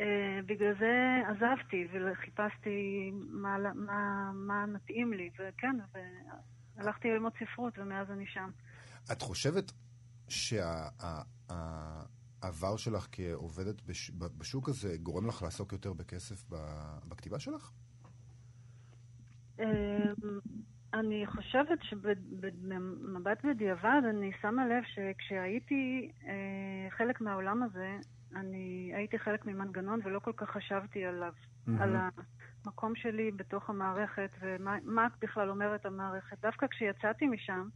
אה, בגלל זה עזבתי וחיפשתי מה, מה, מה מתאים לי, וכן, והלכתי ללמוד ספרות ומאז אני שם. את חושבת שהעבר שלך כעובדת בש, בשוק הזה גורם לך לעסוק יותר בכסף ב- בכתיבה שלך? אמ, אני חושבת שבמבט בדיעבד אני שמה לב שכשהייתי אה, חלק מהעולם הזה, אני הייתי חלק ממנגנון ולא כל כך חשבתי עליו. על המקום שלי בתוך המערכת ומה מה בכלל אומרת המערכת. דווקא כשיצאתי משם,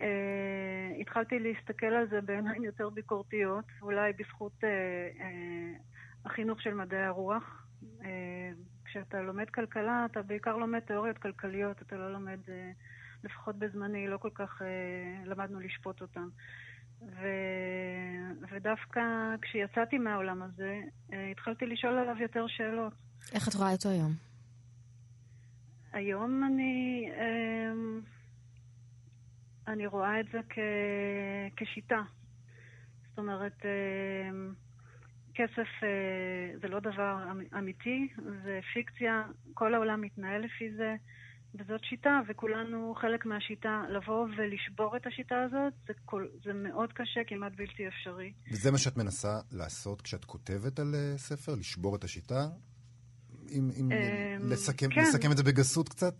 אה, התחלתי להסתכל על זה בעיניים יותר ביקורתיות, אולי בזכות אה, אה, החינוך של מדעי הרוח. אה, כשאתה לומד כלכלה, אתה בעיקר לומד תיאוריות כלכליות, אתה לא לומד, אה, לפחות בזמני, לא כל כך אה, למדנו לשפוט אותם. ו... ודווקא כשיצאתי מהעולם הזה, אה, התחלתי לשאול עליו יותר שאלות. איך את רואה אותו היום? היום אני, אמ, אני רואה את זה כ, כשיטה. זאת אומרת, אמ, כסף אה, זה לא דבר אמ- אמיתי, זה פיקציה, כל העולם מתנהל לפי זה, וזאת שיטה, וכולנו חלק מהשיטה. לבוא ולשבור את השיטה הזאת, זה, כל, זה מאוד קשה, כמעט בלתי אפשרי. וזה מה שאת מנסה לעשות כשאת כותבת על אה, ספר? לשבור את השיטה? אם, אם אמ, לסכם, כן. לסכם את זה בגסות קצת?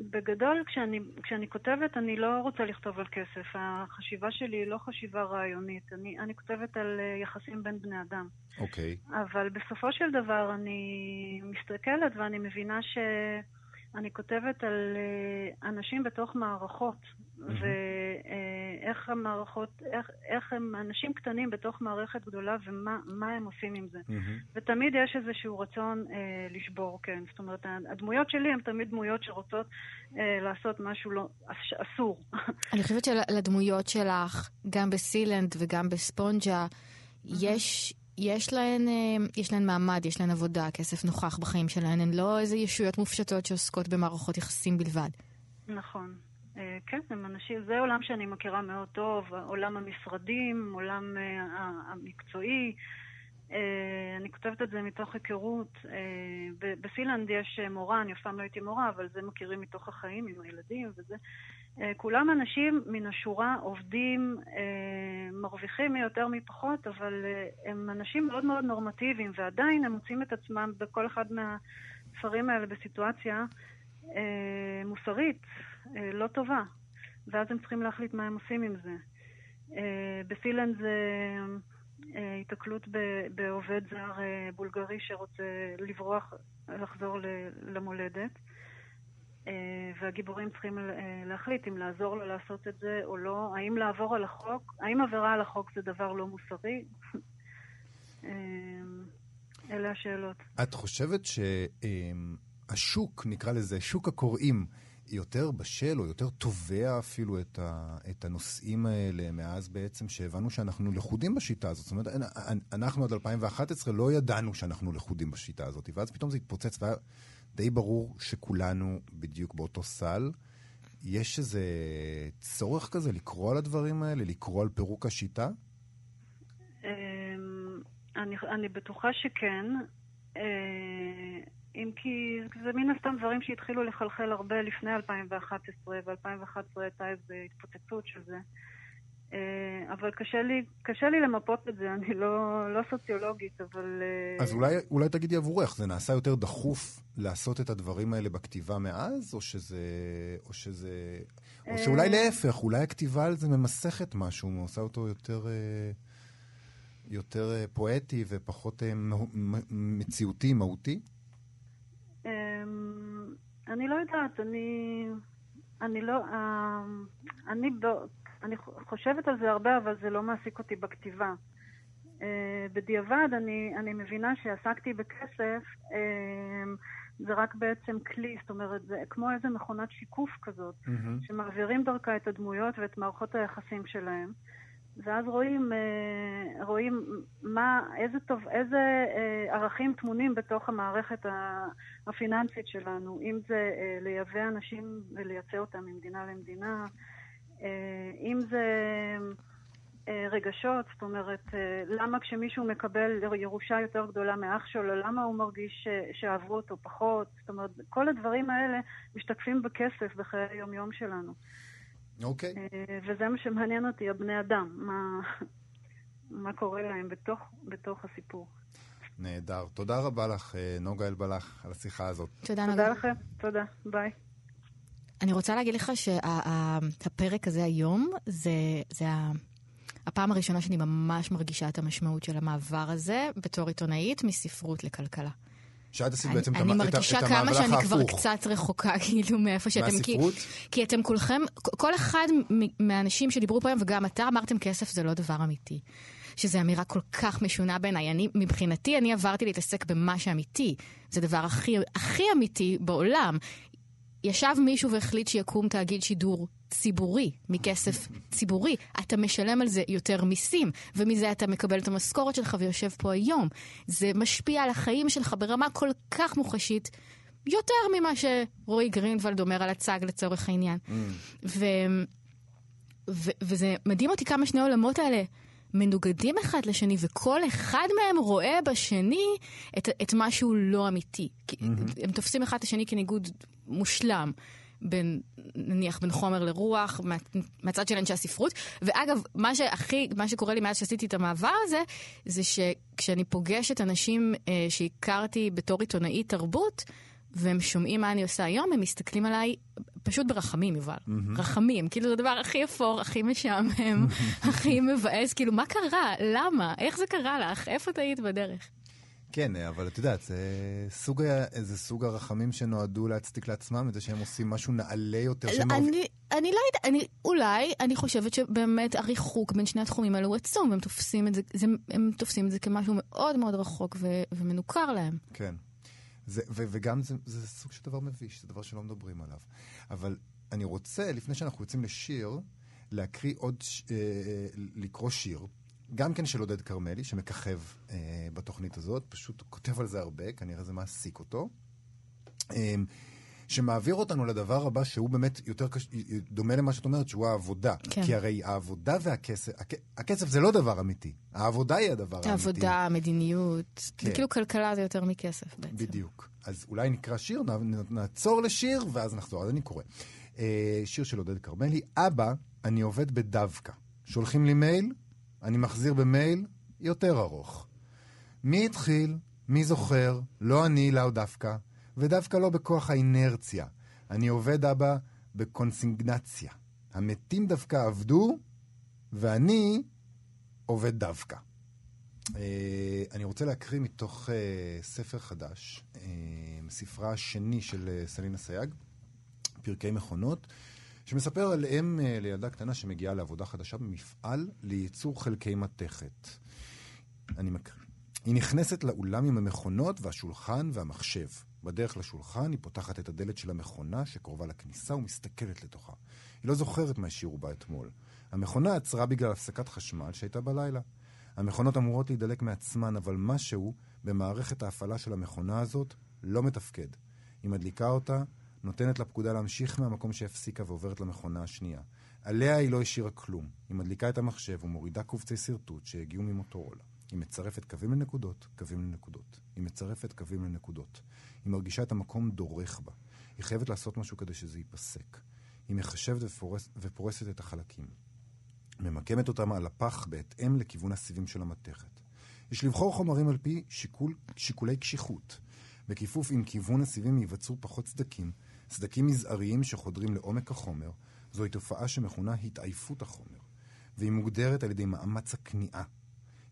בגדול, כשאני, כשאני כותבת, אני לא רוצה לכתוב על כסף. החשיבה שלי היא לא חשיבה רעיונית. אני, אני כותבת על אה, יחסים בין בני אדם. אוקיי. אבל בסופו של דבר אני מסתכלת ואני מבינה שאני כותבת על אה, אנשים בתוך מערכות, ואיך המערכות, איך, איך הם אנשים קטנים בתוך מערכת גדולה ומה מה הם עושים עם זה. מהמם. ותמיד יש איזשהו רצון אה, לשבור, כן. זאת אומרת, הדמויות שלי הן תמיד דמויות שרוצות אה, לעשות משהו לא, אס- אסור. אני חושבת שלדמויות שלך, גם בסילנד וגם בספונג'ה, יש, יש, להן, אה, יש להן מעמד, יש להן עבודה, כסף נוכח בחיים שלהן, הן לא איזה ישויות מופשטות שעוסקות במערכות יחסים בלבד. נכון. אה, כן, הם אנשים, זה עולם שאני מכירה מאוד טוב, עולם המשרדים, עולם ה- המקצועי. אה, אני כותבת את זה מתוך היכרות. אה, ב- בסילנד יש מורה, אני אף פעם לא הייתי מורה, אבל זה מכירים מתוך החיים עם הילדים וזה. אה, כולם אנשים מן השורה, עובדים, אה, מרוויחים מי יותר מי פחות, אבל אה, הם אנשים מאוד מאוד נורמטיביים, ועדיין הם מוצאים את עצמם בכל אחד מהספרים האלה בסיטואציה מוסרית, לא טובה, ואז הם צריכים להחליט מה הם עושים עם זה. אה, בסילנד זה אה, היתקלות ב- בעובד זר אה, בולגרי שרוצה לברוח, לחזור למולדת, אה, והגיבורים צריכים אה, להחליט אם לעזור לו לעשות את זה או לא, האם לעבור על החוק, האם עבירה על החוק זה דבר לא מוסרי? אה, אלה השאלות. את חושבת שהשוק, נקרא לזה, שוק הקוראים, יותר בשל או יותר תובע אפילו את, ה, את הנושאים האלה מאז בעצם שהבנו שאנחנו לכודים בשיטה הזאת. זאת אומרת, אנ- אנחנו עד 2011 לא ידענו שאנחנו לכודים בשיטה הזאת, ואז פתאום זה התפוצץ והיה די ברור שכולנו בדיוק באותו סל. יש איזה צורך כזה לקרוא על הדברים האלה, לקרוא על פירוק השיטה? אמ, אני, אני בטוחה שכן, אה, אם כי זה מן הסתם דברים שהתחילו לחלחל הרבה לפני 2011, ו-2011 הייתה איזו התפוצצות של זה. אה, אבל קשה לי, קשה לי למפות את זה, אני לא, לא סוציולוגית, אבל... אה, אז אולי, אולי תגידי עבורך, זה נעשה יותר דחוף לעשות את הדברים האלה בכתיבה מאז, או שזה... או שזה... או שאולי להפך, אולי הכתיבה על זה ממסכת משהו, עושה אותו יותר... אה, יותר אה, פואטי ופחות אה, מציאותי, מהותי? אני לא יודעת, אני... אני לא... אה, אני, ב... אני חושבת על זה הרבה, אבל זה לא מעסיק אותי בכתיבה. אה, בדיעבד אני, אני מבינה שעסקתי בכסף, אה, זה רק בעצם כלי, זאת אומרת, זה כמו איזה מכונת שיקוף כזאת, mm-hmm. שמעבירים דרכה את הדמויות ואת מערכות היחסים שלהם. ואז רואים, אה, רואים מה, איזה, טוב, איזה ערכים טמונים בתוך המערכת הפיננסית שלנו, אם זה לייבא אנשים ולייצא אותם ממדינה למדינה, אם זה אה, רגשות, זאת אומרת, אה, למה כשמישהו מקבל ירושה יותר גדולה מאח שלו, למה הוא מרגיש שאהבו אותו פחות? זאת אומרת, כל הדברים האלה משתקפים בכסף בחיי היום-יום שלנו. אוקיי. Okay. אה, וזה מה שמעניין אותי, הבני אדם, מה, מה קורה להם בתוך, בתוך הסיפור. נהדר. תודה רבה לך, נוגה אלבלח, על השיחה הזאת. תודה, נוגה. תודה לכם, תודה, ביי. אני רוצה להגיד לך שהפרק הזה היום, זה, זה הפעם הראשונה שאני ממש מרגישה את המשמעות של המעבר הזה בתור עיתונאית מספרות לכלכלה. שאת עשית בעצם את המהלך ההפוך. אני מרגישה כמה שאני כבר קצת רחוקה, כאילו, מאיפה שאתם... מהספרות? כי, כי אתם כולכם, כל אחד מהאנשים שדיברו פה היום, וגם אתה, אמרתם כסף זה לא דבר אמיתי. שזו אמירה כל כך משונה בעיניי. אני, מבחינתי, אני עברתי להתעסק במה שאמיתי. זה הדבר הכי, הכי אמיתי בעולם. ישב מישהו והחליט שיקום תאגיד שידור ציבורי, מכסף ציבורי. אתה משלם על זה יותר מיסים, ומזה אתה מקבל את המשכורת שלך ויושב פה היום. זה משפיע על החיים שלך ברמה כל כך מוחשית, יותר ממה שרועי גרינוולד אומר על הצג לצורך העניין. Mm. ו... ו... וזה מדהים אותי כמה שני העולמות האלה מנוגדים אחד לשני, וכל אחד מהם רואה בשני את, את משהו לא אמיתי. Mm-hmm. הם תופסים אחד את השני כניגוד מושלם. בין, נניח, בין חומר לרוח, מה, מהצד של אנשי הספרות. ואגב, מה שהכי, מה שקורה לי מאז שעשיתי את המעבר הזה, זה שכשאני פוגשת אנשים אה, שהכרתי בתור עיתונאית תרבות, והם שומעים מה אני עושה היום, הם מסתכלים עליי פשוט ברחמים, יובל. Mm-hmm. רחמים. כאילו, זה הדבר הכי אפור, הכי משעמם, הכי מבאס. כאילו, מה קרה? למה? איך זה קרה לך? איפה טעית בדרך? כן, אבל את יודעת, זה סוג, זה סוג הרחמים שנועדו להצדיק לעצמם את זה שהם עושים משהו נעלה יותר. שהם אני, מרב... אני לא יודעת, אני, אולי, אני חושבת שבאמת הריחוק בין שני התחומים האלו הוא עצום, והם תופסים את זה, זה, הם תופסים את זה כמשהו מאוד מאוד רחוק ו, ומנוכר להם. כן. זה, ו, וגם זה, זה סוג של דבר מביש, זה דבר שלא מדברים עליו. אבל אני רוצה, לפני שאנחנו יוצאים לשיר, להקריא עוד, אה, אה, לקרוא שיר. גם כן של עודד כרמלי, שמככב אה, בתוכנית הזאת, פשוט כותב על זה הרבה, כנראה זה מעסיק אותו. אה, שמעביר אותנו לדבר הבא שהוא באמת יותר קש... דומה למה שאת אומרת, שהוא העבודה. כן. כי הרי העבודה והכסף, הכ... הכסף זה לא דבר אמיתי. העבודה היא הדבר האמיתי. העבודה, המדיניות. כן. זה כאילו כלכלה זה יותר מכסף בעצם. בדיוק. אז אולי נקרא שיר, נעצור לשיר, ואז נחזור. אז אני קורא. אה, שיר של עודד כרמלי, אבא, אני עובד בדווקא. שולחים לי מייל, אני מחזיר במייל יותר ארוך. מי התחיל? מי זוכר? לא אני, לאו דווקא, ודווקא לא בכוח האינרציה. אני עובד, אבא, בקונסיגנציה. המתים דווקא עבדו, ואני עובד דווקא. Uh, אני רוצה להקריא מתוך uh, ספר חדש, uh, ספרה השני של uh, סלינה סייג, פרקי מכונות, שמספר על אם uh, לילדה קטנה שמגיעה לעבודה חדשה במפעל לייצור חלקי מתכת. אני מקריא. היא נכנסת לאולם עם המכונות והשולחן והמחשב. בדרך לשולחן היא פותחת את הדלת של המכונה שקרובה לכניסה ומסתכלת לתוכה. היא לא זוכרת מה השאירו בה אתמול. המכונה עצרה בגלל הפסקת חשמל שהייתה בלילה. המכונות אמורות להידלק מעצמן, אבל משהו במערכת ההפעלה של המכונה הזאת לא מתפקד. היא מדליקה אותה, נותנת לה פקודה להמשיך מהמקום שהפסיקה ועוברת למכונה השנייה. עליה היא לא השאירה כלום. היא מדליקה את המחשב ומורידה קובצי שרטוט שהגיעו ממוטורולה. היא מצרפת קווים לנקודות, קווים לנקודות. היא מצרפת קווים לנקודות. היא מרגישה את המקום דורך בה. היא חייבת לעשות משהו כדי שזה ייפסק. היא מחשבת ופורס, ופורסת את החלקים. ממקמת אותם על הפח בהתאם לכיוון הסיבים של המתכת. יש לבחור חומרים על פי שיקול, שיקולי קשיחות. בכיפוף עם כיוון הסיבים ייווצרו פחות סדקים, סדקים מזעריים שחודרים לעומק החומר. זוהי תופעה שמכונה התעייפות החומר, והיא מוגדרת על ידי מאמץ הכניעה.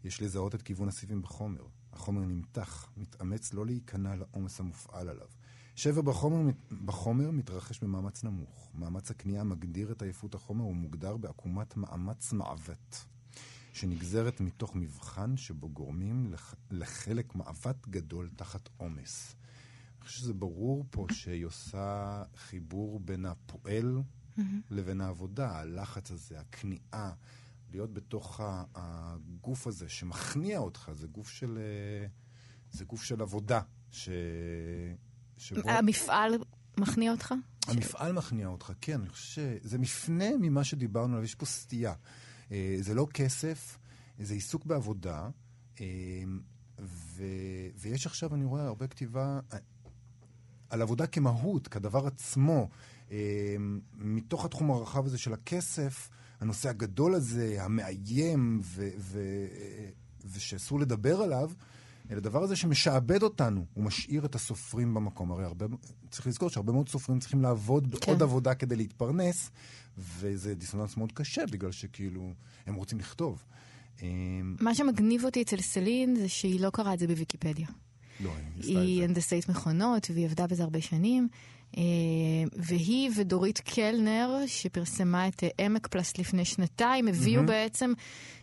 יש לזהות את כיוון הסיבים בחומר. החומר נמתח, מתאמץ לא להיכנע לעומס המופעל עליו. שבר בחומר, בחומר מתרחש במאמץ נמוך. מאמץ הקנייה מגדיר את עייפות החומר ומוגדר בעקומת מאמץ מעוות, שנגזרת מתוך מבחן שבו גורמים לח, לחלק מאבט גדול תחת עומס. אני חושב שזה ברור פה שהיא עושה חיבור בין הפועל mm-hmm. לבין העבודה, הלחץ הזה, הכניעה, להיות בתוך הגוף הזה שמכניע אותך, זה גוף של, אה, זה גוף של עבודה. ש... שבו... המפעל מכניע אותך? המפעל מכניע אותך, כן. אני חושב שזה מפנה ממה שדיברנו עליו, יש פה סטייה. אה, זה לא כסף, זה עיסוק בעבודה, אה, ו... ויש עכשיו, אני רואה, הרבה כתיבה על עבודה כמהות, כדבר עצמו. מתוך התחום הרחב הזה של הכסף, הנושא הגדול הזה, המאיים, ו- ו- ושאסור לדבר עליו, אלא דבר הזה שמשעבד אותנו, הוא משאיר את הסופרים במקום. הרי הרבה, צריך לזכור שהרבה מאוד סופרים צריכים לעבוד כן. בעוד עבודה כדי להתפרנס, וזה דיסוננס מאוד קשה, בגלל שכאילו, הם רוצים לכתוב. אמ, מה שמגניב אותי אצל סלין זה שהיא לא קראה את זה בוויקיפדיה. לא, היא הנדסאית מכונות, והיא עבדה בזה הרבה שנים. אה, והיא ודורית קלנר, שפרסמה את אה, עמק פלסט לפני שנתיים, הביאו mm-hmm. בעצם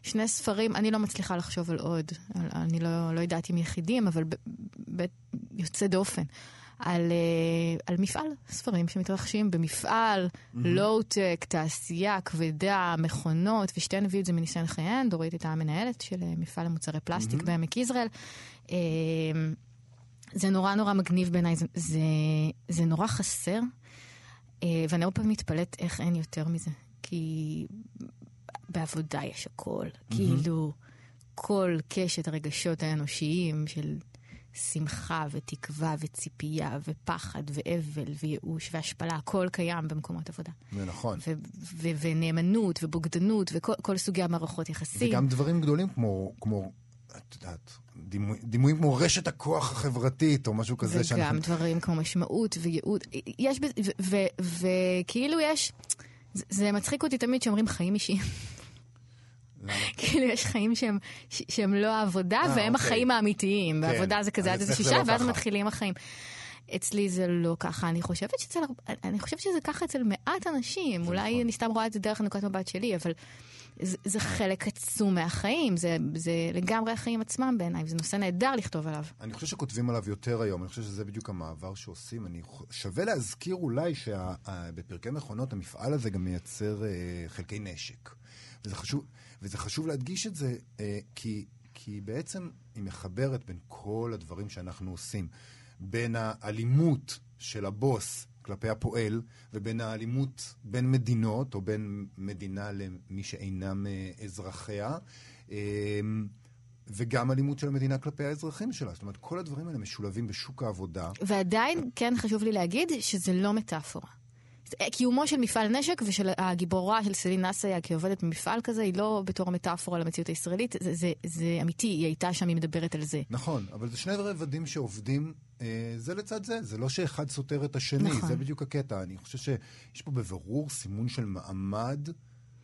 שני ספרים, אני לא מצליחה לחשוב על עוד, על, אני לא, לא יודעת אם יחידים, אבל ב, ב, יוצא דופן. על, uh, על מפעל ספרים שמתרחשים במפעל, mm-hmm. לואו-טק, תעשייה כבדה, מכונות, ושתיהן הביאו את זה מניסיון חייהן. דורית הייתה המנהלת של מפעל למוצרי פלסטיק mm-hmm. בעמק יזרעאל. זה נורא נורא מגניב בעיניי, זה, זה, זה נורא חסר, אה, ואני הרבה פעמים מתפלאת איך אין יותר מזה. כי בעבודה יש הכל. Mm-hmm. כאילו, כל קשת הרגשות האנושיים של שמחה ותקווה וציפייה ופחד ואבל וייאוש והשפלה, הכל קיים במקומות עבודה. זה נכון. ו- ו- ונאמנות ובוגדנות וכל סוגי המערכות יחסים. וגם דברים גדולים כמו, כמו את יודעת, דימוי, דימויים כמו רשת הכוח החברתית, או משהו כזה. וגם שאנחנו... דברים כמו משמעות וייעוד. יש, וכאילו יש, זה, זה מצחיק אותי תמיד שאומרים חיים אישיים. כאילו יש חיים שהם, שהם לא העבודה, 아, אה, והם אוקיי. החיים האמיתיים. כן. בעבודה זה כזה עד איזה שישה, לא ואז ככה. מתחילים החיים. אצלי זה לא ככה, אני חושבת, שאצל, אני חושבת שזה ככה אצל מעט אנשים, אולי נכון. אני סתם רואה את זה דרך נקודת מבט שלי, אבל זה, זה חלק עצום מהחיים, זה, זה לגמרי החיים עצמם בעיניי, וזה נושא נהדר לכתוב עליו. אני חושב שכותבים עליו יותר היום, אני חושב שזה בדיוק המעבר שעושים. אני שווה להזכיר אולי שבפרקי מכונות המפעל הזה גם מייצר אה, חלקי נשק. וזה חשוב, וזה חשוב להדגיש את זה, אה, כי, כי בעצם היא מחברת בין כל הדברים שאנחנו עושים. בין האלימות של הבוס כלפי הפועל, ובין האלימות בין מדינות, או בין מדינה למי שאינם אה, אזרחיה, אמ, וגם אלימות של המדינה כלפי האזרחים שלה. זאת אומרת, כל הדברים האלה משולבים בשוק העבודה. ועדיין, כן חשוב לי להגיד שזה לא מטאפורה. קיומו של מפעל נשק ושל הגיבורה של סלין אסיה כעובדת במפעל כזה, היא לא בתור מטאפורה למציאות הישראלית, זה, זה, זה אמיתי, היא הייתה שם, היא מדברת על זה. נכון, אבל זה שני רבדים שעובדים אה, זה לצד זה, זה לא שאחד סותר את השני, נכון. זה בדיוק הקטע. אני חושב שיש פה בבירור סימון של מעמד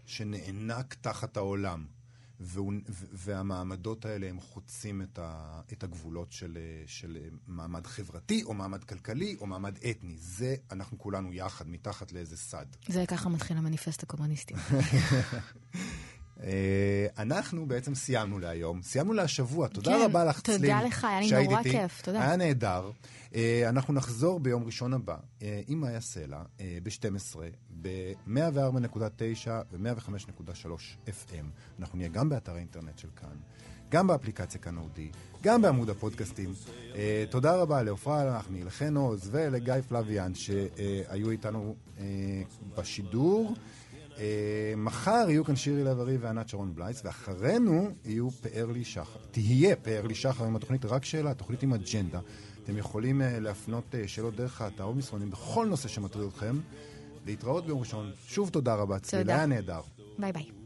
שנאנק תחת העולם. והמעמדות האלה הם חוצים את, ה, את הגבולות של, של מעמד חברתי, או מעמד כלכלי, או מעמד אתני. זה אנחנו כולנו יחד, מתחת לאיזה סד. זה ככה מתחיל המניפסט הקומוניסטי. אה, אנחנו בעצם סיימנו להיום, סיימנו להשבוע. תודה כן, רבה לך, צליל, תודה לך, היה לי נורא כיף, תודה. היה נהדר. אה, אנחנו נחזור ביום ראשון הבא אה, עם מאיה סלע ב-12, ב-104.9 ו-105.3 FM. אנחנו נהיה גם באתר האינטרנט של כאן, גם באפליקציה כאן אודי, גם בעמוד הפודקאסטים. תודה רבה לעופרה הלחמי, לחן עוז ולגיא פלוויאן שהיו איתנו בשידור. מחר יהיו כאן שירי לב-ארי וענת שרון בלייס, ואחרינו יהיו פאר לי שחר. תהיה פאר לי שחר עם התוכנית רק שאלה, תוכנית עם אג'נדה. אתם יכולים uh, להפנות uh, שאלות דרך האתר או מסרונים בכל נושא שמטריד אתכם. להתראות ביום ראשון. שוב תודה רבה, צליל, היה נהדר. ביי ביי.